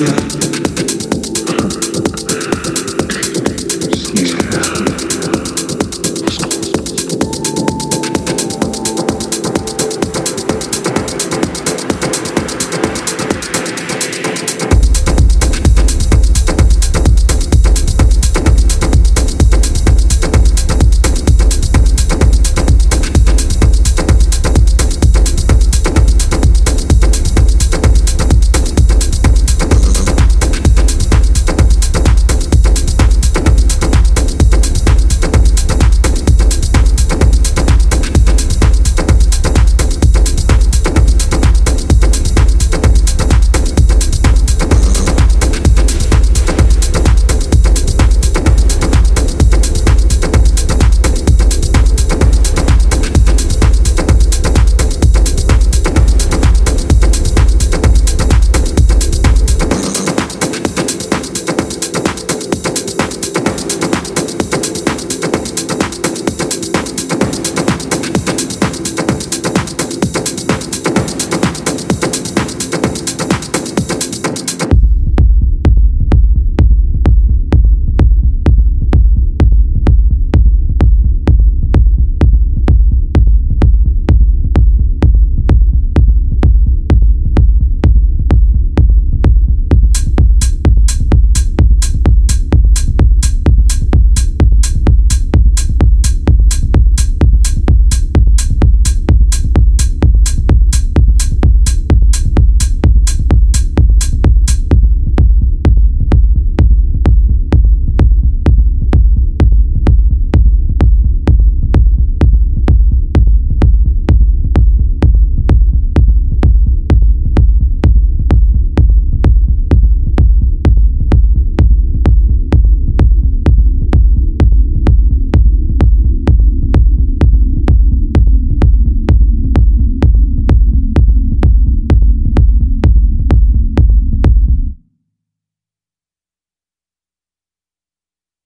yeah.